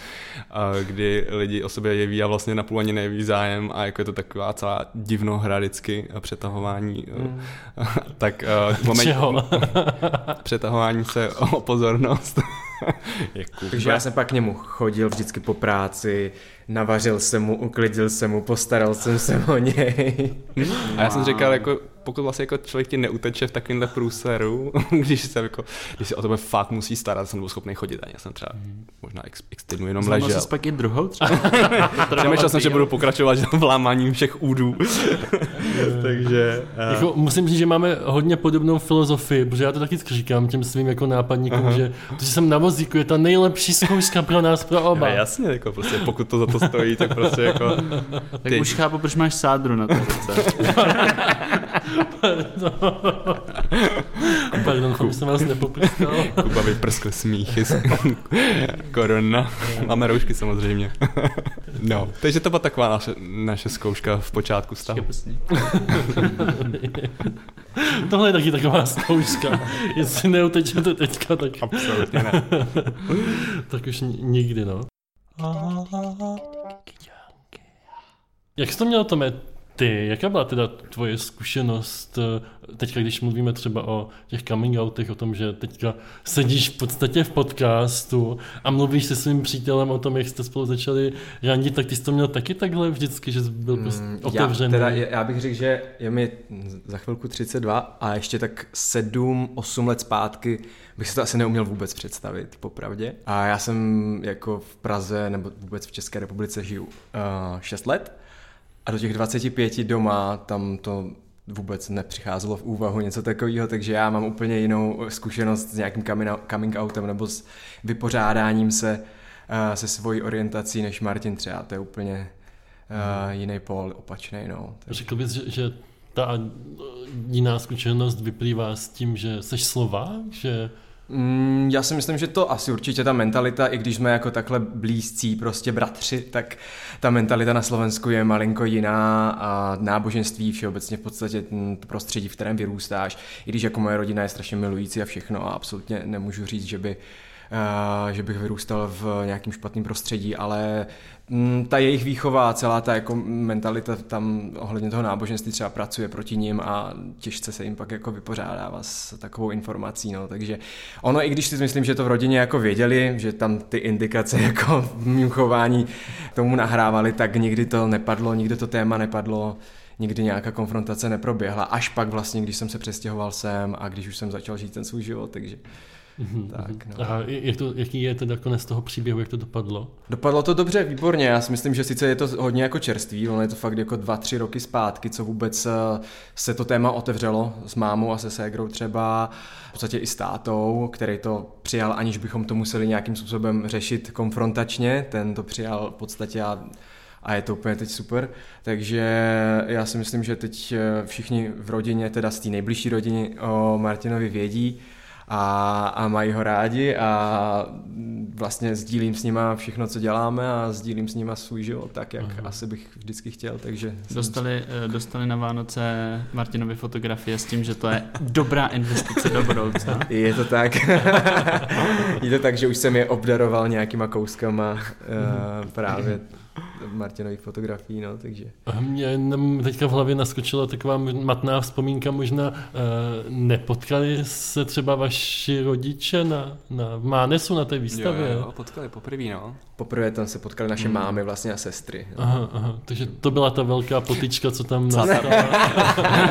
a kdy lidi o sobě jeví a vlastně napůl ani nejeví zájem a jako je to taková celá divnohra vždycky a přetahování, mm. tak uh, v momentě Čeho? přetahování se o pozornost. Takže já jsem pak k němu chodil vždycky po práci, navařil jsem mu, uklidil jsem mu, postaral jsem se o něj. A já jsem říkal, jako, pokud vlastně jako člověk ti neuteče v takovémhle průseru, když se, jako, když se o tebe fakt musí starat, jsem byl schopný chodit ani já jsem třeba možná x, x týdnů jenom Zlomil ležel. pak i druhou třeba? Přemýšlel jsem, že budu pokračovat v lámáním všech údů. Takže... Uh, Jako, musím říct, že máme hodně podobnou filozofii, protože já to taky říkám těm svým jako nápadníkům, že to, že jsem na vozíku, je ta nejlepší zkouška pro nás, pro oba. no, jasně, jako prostě, pokud to za to stojí, tak prostě jako... Tak Ty. už chápu, proč máš sádru na to ruce. Pardon, to jsem vás nepoprskal. Kuba vyprskl smíchy. Korona. Máme roušky samozřejmě. No, takže to byla taková naše, naše zkouška v počátku vztahu. Kapesní. Tohle je taky taková zkouška. Jestli neutečete teďka, tak, Absolutně ne. tak už ni- nikdy, no. Jak jsi to měl, Tome, ty? Jaká byla teda tvoje zkušenost, eh, teďka když mluvíme třeba o těch coming outech, o tom, že teďka sedíš v podstatě v podcastu a mluvíš se svým přítelem o tom, jak jste spolu začali randit, tak ty jsi to měl taky takhle vždycky, že jsi byl prostě Mm, otevřený. Já, teda, já bych řekl, že je mi za chvilku 32 a ještě tak 7-8 let zpátky bych si to asi neuměl vůbec představit, popravdě. A já jsem jako v Praze nebo vůbec v České republice žiju uh, 6 let a do těch 25 doma tam to vůbec nepřicházelo v úvahu něco takového, takže já mám úplně jinou zkušenost s nějakým coming out- coming outem nebo s vypořádáním se uh, se svojí orientací než Martin třeba, to je úplně uh, jiný pol, opačný, no. Takže... Řekl bys, že, že ta jiná zkušenost vyplývá s tím, že jsi Slovák, že Mm, já si myslím, že to asi určitě ta mentalita, i když jsme jako takhle blízcí prostě bratři, tak ta mentalita na Slovensku je malinko jiná a náboženství všeobecně v podstatě to prostředí, v kterém vyrůstáš, i když jako moje rodina je strašně milující a všechno a absolutně nemůžu říct, že by Uh, že bych vyrůstal v nějakém špatném prostředí, ale Mm, ta jejich výchova, celá ta jako mentalita tam ohledně toho náboženství třeba pracuje proti ním a těžce se jim pak jako vypořádává s takovou informací, no, takže ono, i když si myslím, že to v rodině jako věděli, že tam ty indikace jako v mým chování tomu nahrávali, tak nikdy to nepadlo, nikdy to téma nepadlo, nikdy nějaká konfrontace neproběhla, až pak vlastně, když jsem se přestěhoval sem a když už jsem začal žít ten svůj život, takže Mm-hmm. Tak, no. A jak to, jaký je teda konec toho příběhu, jak to dopadlo? Dopadlo to dobře, výborně. Já si myslím, že sice je to hodně jako čerstvý, ono je to fakt jako dva, tři roky zpátky, co vůbec eh, se to téma otevřelo s mámou a se ségrou třeba, v podstatě i s tátou, který to přijal, aniž bychom to museli nějakým způsobem řešit konfrontačně. Ten to přijal v podstatě a a je to úplně teď super. Takže já si myslím, že teď eh, všichni v rodině, teda z té nejbližší rodiny o Martinovi vědí, a, a mají ho rádi a vlastně sdílím s nima všechno, co děláme a sdílím s nima svůj život tak, jak Aha. asi bych vždycky chtěl, takže... Dostali, jsem... Eh, dostali na Vánoce Martinovi fotografie s tím, že to je dobrá investice do budoucna. Je to tak. je to tak, že už jsem je obdaroval nějakýma kouskama uh, právě Martinových fotografií, no, takže. A mě teďka v hlavě naskočila taková matná vzpomínka, možná uh, nepotkali se třeba vaši rodiče na, na v Mánesu na té výstavě? Jo, jo, potkali poprvé, no. Poprvé tam se potkali naše hmm. mámy vlastně a sestry. No. Aha, aha, takže to byla ta velká potička, co tam nastala.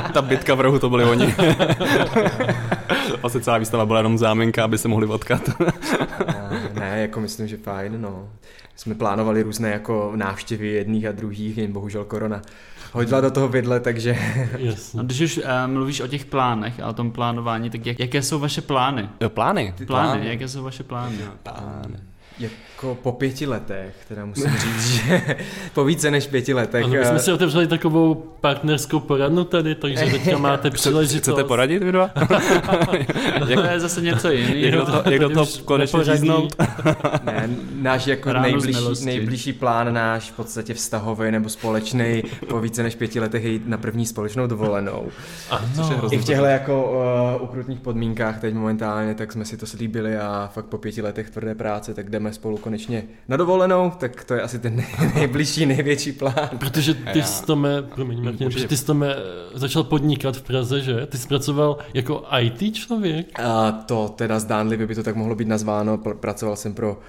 ta bitka v rohu, to byli oni. vlastně celá výstava byla jenom záminka, aby se mohli potkat. ne, jako myslím, že fajn, no jsme plánovali různé jako návštěvy jedných a druhých, jen bohužel korona hodila do toho vidle, takže... Yes. A když už uh, mluvíš o těch plánech a o tom plánování, tak jak, jaké jsou vaše plány? Jo, plány? Plány, plány, jaké jsou vaše plány? Plány. Jako po pěti letech, teda musím říct, že po více než pěti letech. Ano, my jsme eh, si otevřeli takovou partnerskou poradnu tady, takže teďka máte příležitost. Chcete poradit vy dva? to je zase něco jiného. Jak do toho, to konečně říznout? ne, náš jako nejbližší, nejbližší plán, náš v podstatě vztahový nebo společný po více než pěti letech jít na první společnou dovolenou. Ano. I v těchto jako uh, ukrutných podmínkách teď momentálně, tak jsme si to slíbili a fakt po pěti letech tvrdé práce, tak jdeme spolu konečně na dovolenou, tak to je asi ten nejbližší, největší plán. Protože ty jsi to mé, promiň Martin, protože ty jsi to mé začal podnikat v Praze, že? Ty jsi pracoval jako IT člověk? A to teda zdánlivě by to tak mohlo být nazváno, pracoval jsem pro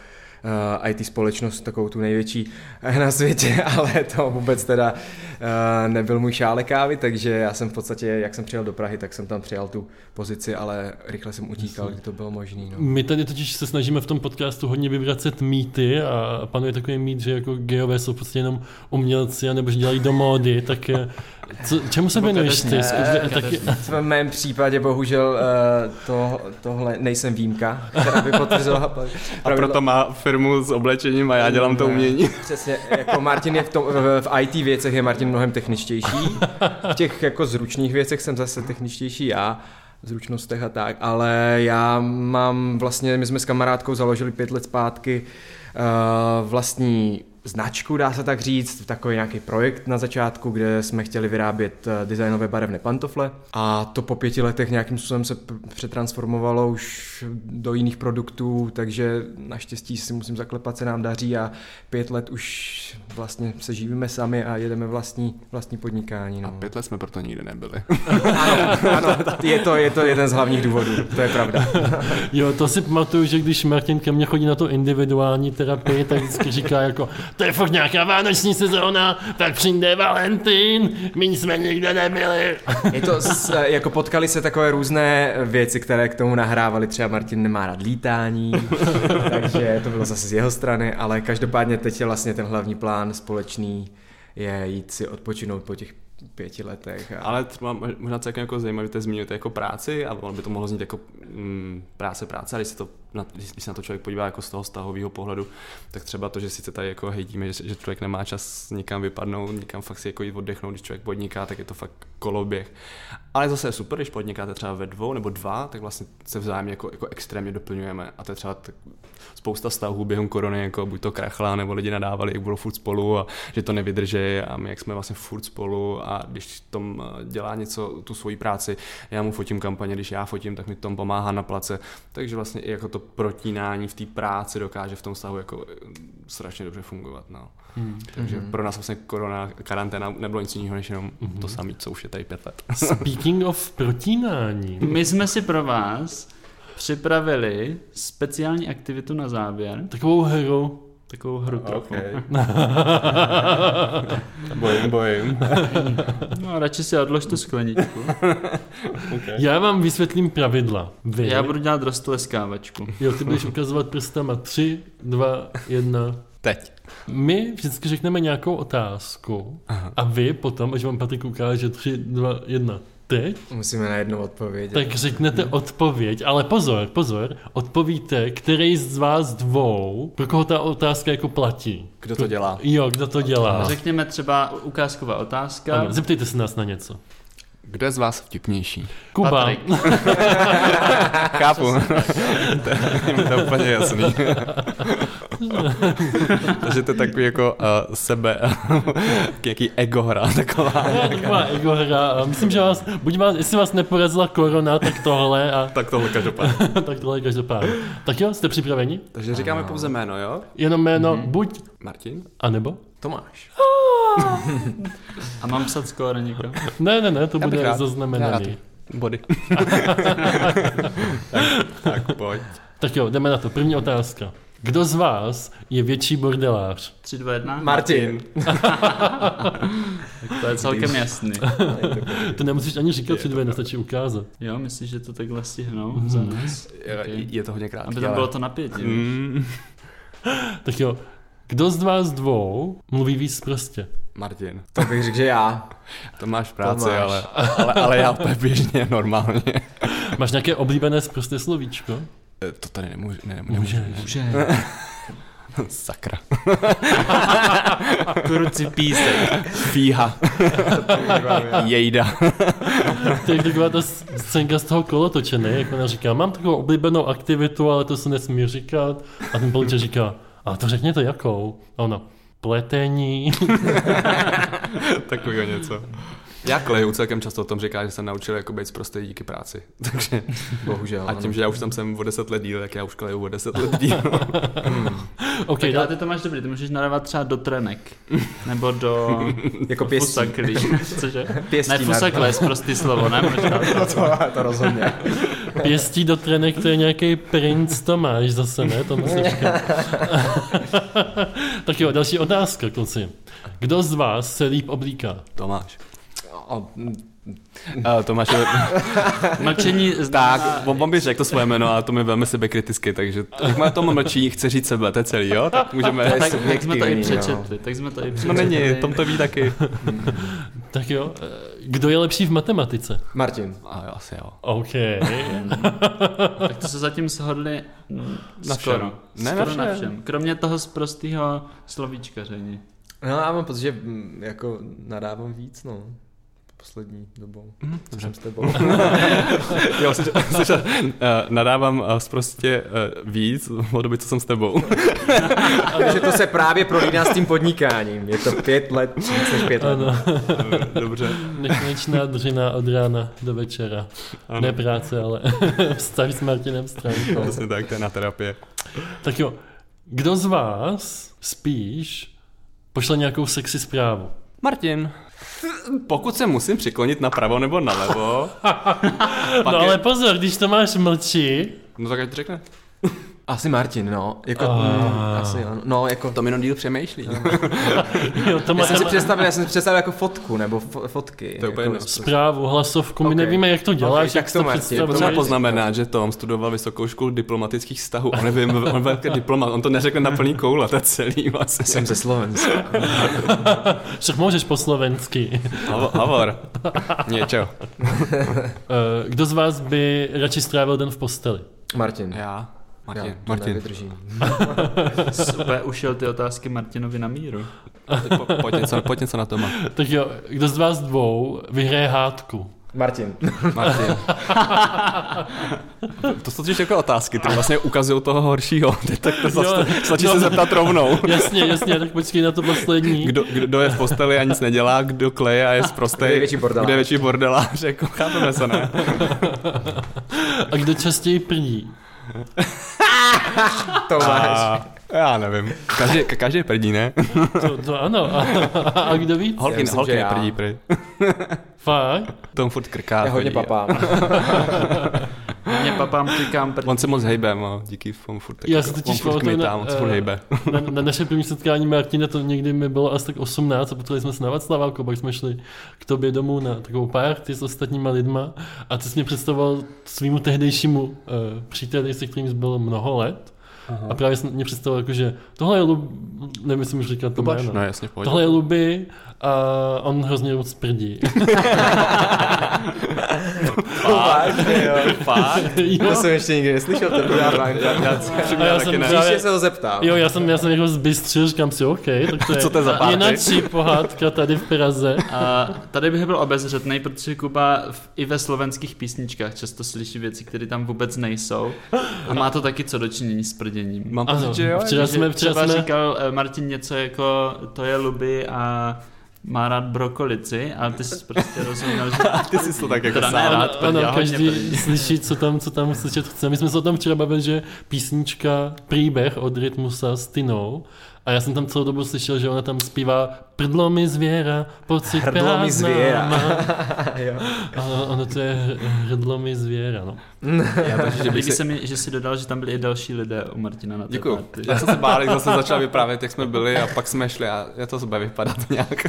uh, eh, IT společnost, takovou tu největší na světě, ale to vůbec teda uh, nebyl můj šálek kávy, takže já jsem v podstatě, jak jsem přijel do Prahy, tak jsem tam přijal tu pozici, ale rychle jsem utíkal, kdy to bylo možné. No. My tady totiž se snažíme v tom podcastu hodně vyvracet mýty a panuje takový mýt, že jako geové jsou prostě jenom umělci, nebo že dělají do módy, tak eh, co, čemu se věnuješ ty? Taky... V mém případě bohužel to, tohle nejsem výjimka, která by potvrzovala. A proto má firmu s oblečením a já dělám to umění. Přesně, jako Martin je v, tom, v, v IT věcech je Martin mnohem techničtější. V těch jako zručných věcech jsem zase techničtější já zručnostech a tak, ale já mám vlastně, my jsme s kamarádkou založili pět let zpátky uh, vlastní značku, dá se tak říct, takový nějaký projekt na začátku, kde jsme chtěli vyrábět eh, designové barevné pantofle a to po pěti letech nějakým způsobem se přetransformovalo už do jiných produktů, takže naštěstí si musím zaklepat, se nám daří a pět let už vlastně se živíme sami a jedeme vlastní, vlastní podnikání. No. A pět let jsme proto nikdy nebyli. ano, ano, je to, je to jeden z hlavních důvodů, to je pravda. jo, to si pamatuju, že když Martin ke mně chodí na to individuální terapii, tak vždycky říká jako to je fakt nějaká vánoční sezóna, tak přijde Valentín, my jsme nikde nebyli. Je to, s, jako potkali se takové různé věci, které k tomu nahrávali, třeba Martin nemá rád lítání, takže to bylo zase z jeho strany, ale každopádně teď je vlastně ten hlavní plán společný, je jít si odpočinout po těch pěti letech. A... Ale třeba možná celkem jako zajímavé, že to zmiňujete jako práci a ono by to mohlo znít jako mm, práce, práce, a když se to na, když se na to člověk podívá jako z toho vztahového pohledu, tak třeba to, že sice tady jako hejtíme, že, že člověk nemá čas někam vypadnout, někam fakt si jako jít oddechnout, když člověk podniká, tak je to fakt koloběh. Ale zase je super, když podnikáte třeba ve dvou nebo dva, tak vlastně se vzájemně jako, jako extrémně doplňujeme. A to je třeba tak, spousta vztahů během korony, jako buď to krachla, nebo lidi nadávali, jak budou furt spolu a že to nevydrží a my jak jsme vlastně furt spolu a když tom eh, dělá něco, tu svoji práci, já mu fotím kampaně, když já fotím, tak mi tom pomáhá na place. Takže vlastně i jako to protínání v té práci dokáže v tom vztahu jako eh, strašně dobře fungovat. No. Hmm. Takže pro nás vlastně korona, karanténa nebylo nic jiného, než jenom to samé, co už je tady pět let. Speaking of protínání. My jsme si pro vás připravili speciální aktivitu na závěr, Takovou hru. Takovou hru trochu. bojím, bojím. No, radši si odlož tu skleničku. Já vám vysvětlím pravidla. Vy. Já budu dělat roztleskávačku. Jo, ty budeš ukazovat prstama 3, 2, 1. Teď. My vždycky řekneme nějakou otázku a vy potom, až vám Patrik ukáže 3, 2, 1, teď, Musíme na jednu odpovědět. tak řeknete odpověď, ale pozor, pozor, odpovíte, který z vás dvou, pro koho ta otázka jako platí. Kdo to dělá? Jo, kdo to dělá. Řekněme třeba ukázková otázka. Ano, zeptejte se nás na něco. Kdo je z vás vtipnější? Kuba. Chápu. to, je- to je úplně jasný. Takže to je takový jako uh, sebe, jaký ego hra taková. taková ego hra a myslím, že vás, buď vás, jestli vás neporazila korona, tak tohle a Tak tohle každopádně. tak tohle každopádně. Tak jo, jste připraveni? Takže říkáme pouze jméno, jo? Jenom jméno buď, Martin? anebo? Tomáš. A mám psat skóre někdo? Ne, ne, ne, to Já bude rád. Zaznamenaný. Body. tak, tak pojď. Tak jo, jdeme na to. První otázka. Kdo z vás je větší bordelář? 3, 2, 1? Martin. To je celkem jasný. To nemusíš ani říkat, tři dvě, nestačí ukázat. Jo, myslíš, že to takhle stihnou za nás? Je, Okay. je to hodně krátký, Aby tam ale- bylo to napětí. Mm, Tak jo, kdo z vás dvou mluví víc prostě? Martin. To bych řekl, že já. To máš v práci, Tomáš. ale, ale, ale já úplně běžně, normálně. Máš nějaké oblíbené zprosté slovíčko? Eh, To tady nemůžu, ne, nemůžu. Můžeš. Může. Sakra. Kuruci písek. Fíha. Jejda. To je taková ta scénka z toho kolotoče, ne? Jak ona říká, mám takovou oblíbenou aktivitu, ale to se nesmí říkat. A ten poliček říká, a to řekněte jakou? A ona, pletení. Takového něco. Já kleju celkem často o tom říká, že jsem naučil jako být prostě díky práci. Takže Bohužel. a tím, že já už tam jsem o 10 let díl, tak já už kleju o 10 let díl. OK, Tak ale ty to máš dobrý, ty můžeš nadávat třeba do trenek. Nebo do Jako pěstí. fusaklí. Cože? Pěstí Ne, fusakle je prostý slovo, ne? Možná. to, to rozhodně. pěstí do trenek, to je nějaký princ Tomáš zase, ne? To tak jo, další otázka, kluci. Kdo z vás se líp oblíká? Tomáš. Mm, Uh, Tomáš je... Mlčení Tak, znamená... on, on by řekl to svoje jméno a to mi velmi sebekriticky, takže jakmile tomu mlčí, chce říct sebe, to je celý, jo? Tak můžeme... Je Tak, tak jsme to i no. přečetli, tak jsme to i No přečetli. není, Tom to ví taky. Tak jo, eh, kdo je lepší v matematice? Martin. A jo, asi jo. OK. Tak to se zatím shodli Na skoro. všem. Ne, skoro na na všem. všem. Kromě toho z prostého slovíčkaření. No já mám pocit, že mm, jako nadávám víc, no. Poslední dobou. Mhm, Co jsem s tebou. Jo, slyšel, slyšel, uh, nadávám uh, prostě uh, víc od doby, co jsem s tebou. Takže to se právě prolíná s tím podnikáním. Je to pět let, víc než pět let. Ano, Dobře. nekonečná dřina od rána do večera. Ano. Ne práce, ale vztah s Martinem Stránkou. Přesně tak, to je na terapie. Tak jo, kdo z vás spíš pošle nějakou sexy zprávu? Martin, pokud se musím přiklonit napravo nebo nalevo, No ale pozor, když to máš mlčí, no tak ať to řekne. Asi Martin, no. Jako, mm, asi ano. No, jako... To jenom díl přemýšlí. jo, to má Já jsem si představil, já jsem si představil jako fotku, nebo fo- fotky. To je úplně jako, jedno. zprávu, hlasovku, my Ok. nevíme, jak to děláš, Ok, jak tak to Martin, To třeba poznamenat, že Tom studoval vysokou školu diplomatických vztahů. On nevím, on byl diplomat, on to neřekne na plný koule, to je celý vlastně. Jsem ze Slovenska. Však můžeš po slovensky. Havo- Havor. Něčo. Eh, Kdo z vás by radši strávil den v posteli? Martin. Já. Martin, Já Martin, nevydržím. Super, ušel ty otázky Martinovi na míru. po, pojď, něco, pojď něco na to, Tak jo, kdo z vás dvou vyhraje hádku? Martin. Martin. to jsou totiž jako otázky, ty vlastně ukazují toho horšího. tak to Jo, zase, stačí jo. se zeptat rovnou. Jasně, jasně, tak počkej na to poslední. Kdo, kdo je v posteli a nic nedělá, kdo kleje a je zprostej. Kdo je větší bordelář. Kdo je větší bordelář, jako chápeme se, ne? A kdo častěji prdí? Tomáš. A, já nevím. Každý, ka- každý je prdí, ne? To, to ano. A, kdo víc? Holky, myslím, holky neprdí, prý. Fakt? Tom furt krká. Já hodně papám. Mě papám klikám prd... On se moc hejbe, no, díky on furt tak, Já se jako- totiž on furt kmitá, on se furt eh, hejbe. Na, na naše první setkání Martina to někdy mi bylo asi tak 18 a potkali jsme se na Václaváku, pak jsme šli k tobě domů na takovou party s ostatníma lidma a ty jsi mě představoval svýmu tehdejšímu uh, příteli, se kterým jsi byl mnoho let. Aha. A právě jsem mě představoval, jako, že tohle je Lub... nevím, jestli můžu říkat to jméno. No jasně, pojď. Tohle je Luby a on hrozně moc prdí. Vážně, jo. Fakt? jo, To jsem ještě nikdy neslyšel, ten udávání. a já jsem právě, Příště se ho zeptám. Jo, já jsem, já jsem jako zbystřil, říkám si, OK, tak to je, Co to je za jináčí pohádka tady v Praze. A tady bych byl obezřetný, protože Kuba v, i ve slovenských písničkách často slyší věci, které tam vůbec nejsou. A má to taky co dočinění s prděním. Mám pocit, že jo? včera jsme, včera třeba jsme, říkal eh, Martin něco jako to je luby a má rád brokolici, ale ty jsi prostě rozuměl, že Ty jsi to tak jako sám. rád ano, každý slyší, co tam, co tam slyšet chce. My jsme se o tom včera bavili, že písnička Příběh od Rytmusa s Tinou a já jsem tam celou dobu slyšel, že ona tam zpívá Prdlo mi zvěra, pocit Hrdlo mi prázdná zvěra. má." jo. A ono to je hr- hrdlo mi zvěra, no. Já to, že bych líbí si... se mi, že si dodal, že tam byli i další lidé u Martina na té Děkuju. party. Já jsem se bál, jak zase začal vyprávět, jak jsme byli a pak jsme šli a já to bude vypadat nějak.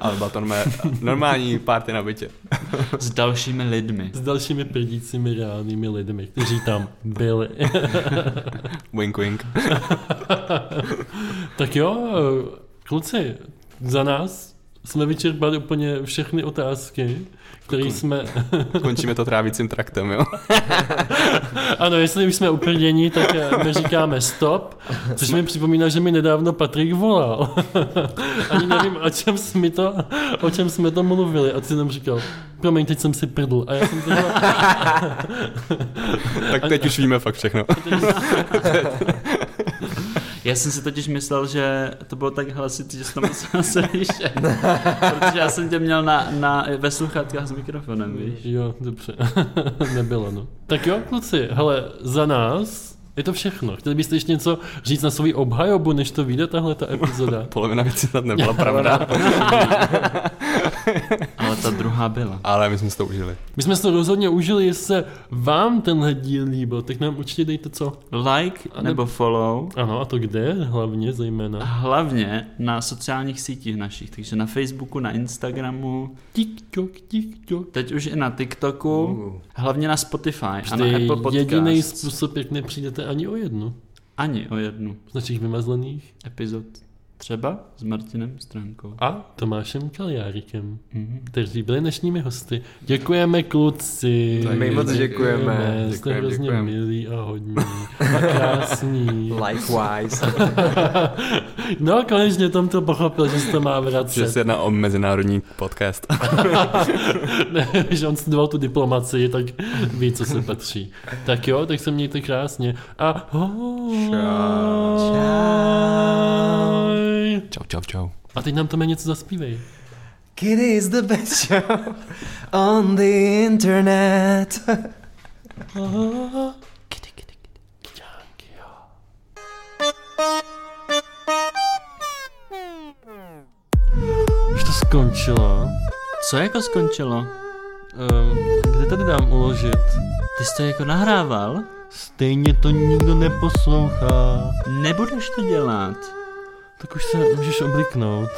Ale byla to normální, normální party na bytě. S dalšími lidmi. S dalšími prdícími reálnými lidmi, kteří tam byli. Wink, wink. tak jo, kluci, za nás jsme vyčerpali úplně všechny otázky, které jsme... Končíme to trávicím traktem, jo? ano, jestli už jsme uprdění, tak eh, my říkáme stop, což mi připomíná, že mi nedávno Patrik volal. Ani nevím, o čem jsme to, o čem jsme to mluvili. A ty nám říkal, promiň, teď jsem si prdl. A já jsem to Tak teď už víme fakt všechno. Já jsem si totiž myslel, že to bylo tak hlasitý, že jsi to musel slyšet. Protože já jsem tě měl na, na, ve sluchátkách s mikrofonem, víš. Jo, dobře. Nebylo, no. Tak jo, kluci, hele, za nás je to všechno. Chtěli byste ještě něco říct na svou obhajobu, než to vyjde tahle ta epizoda? Polovina věcí snad nebyla pravda, Ale ta druhá byla. ale my jsme si to užili. My jsme si to rozhodně užili, jestli se vám tenhle díl líbil, tak nám určitě dejte co. Like A ne- nebo follow. Ano, a to kde hlavně zejména? Hlavně na sociálních sítích našich, takže na Facebooku, na Instagramu, TikTok, TikTok. teď už i na TikToku, Uh. hlavně na Spotify a To na je Apple Podcasts. jediný způsob, jak nepřijdete ani o jednu Ani o jednu z našich vymazlených. epizod. Třeba s Martinem Stránkou. A Tomášem Kaliárikem, Mhm. kteří byli dnešními hosty. Děkujeme kluci. My moc děkujeme. Jste Děkujeme, hrozně děkujeme. milí a hodní a krásní. Likewise. No, konečně Tom to pochopil, že se to má Že vracet. se jedná o mezinárodní podcast. ne, že on studoval tu diplomaci, tak ví, co se patří. Tak jo, tak se mějte krásně. A Čau. Čau, čau, čau. A teď nám to něco zaspívej. Kid is the best show on the internet. Už to skončilo. Co jako skončilo? Um, kde tady dám uložit? Ty jsi to jako nahrával? Stejně to nikdo neposlouchá. Nebudeš to dělat. Tak už se můžeš obliknout.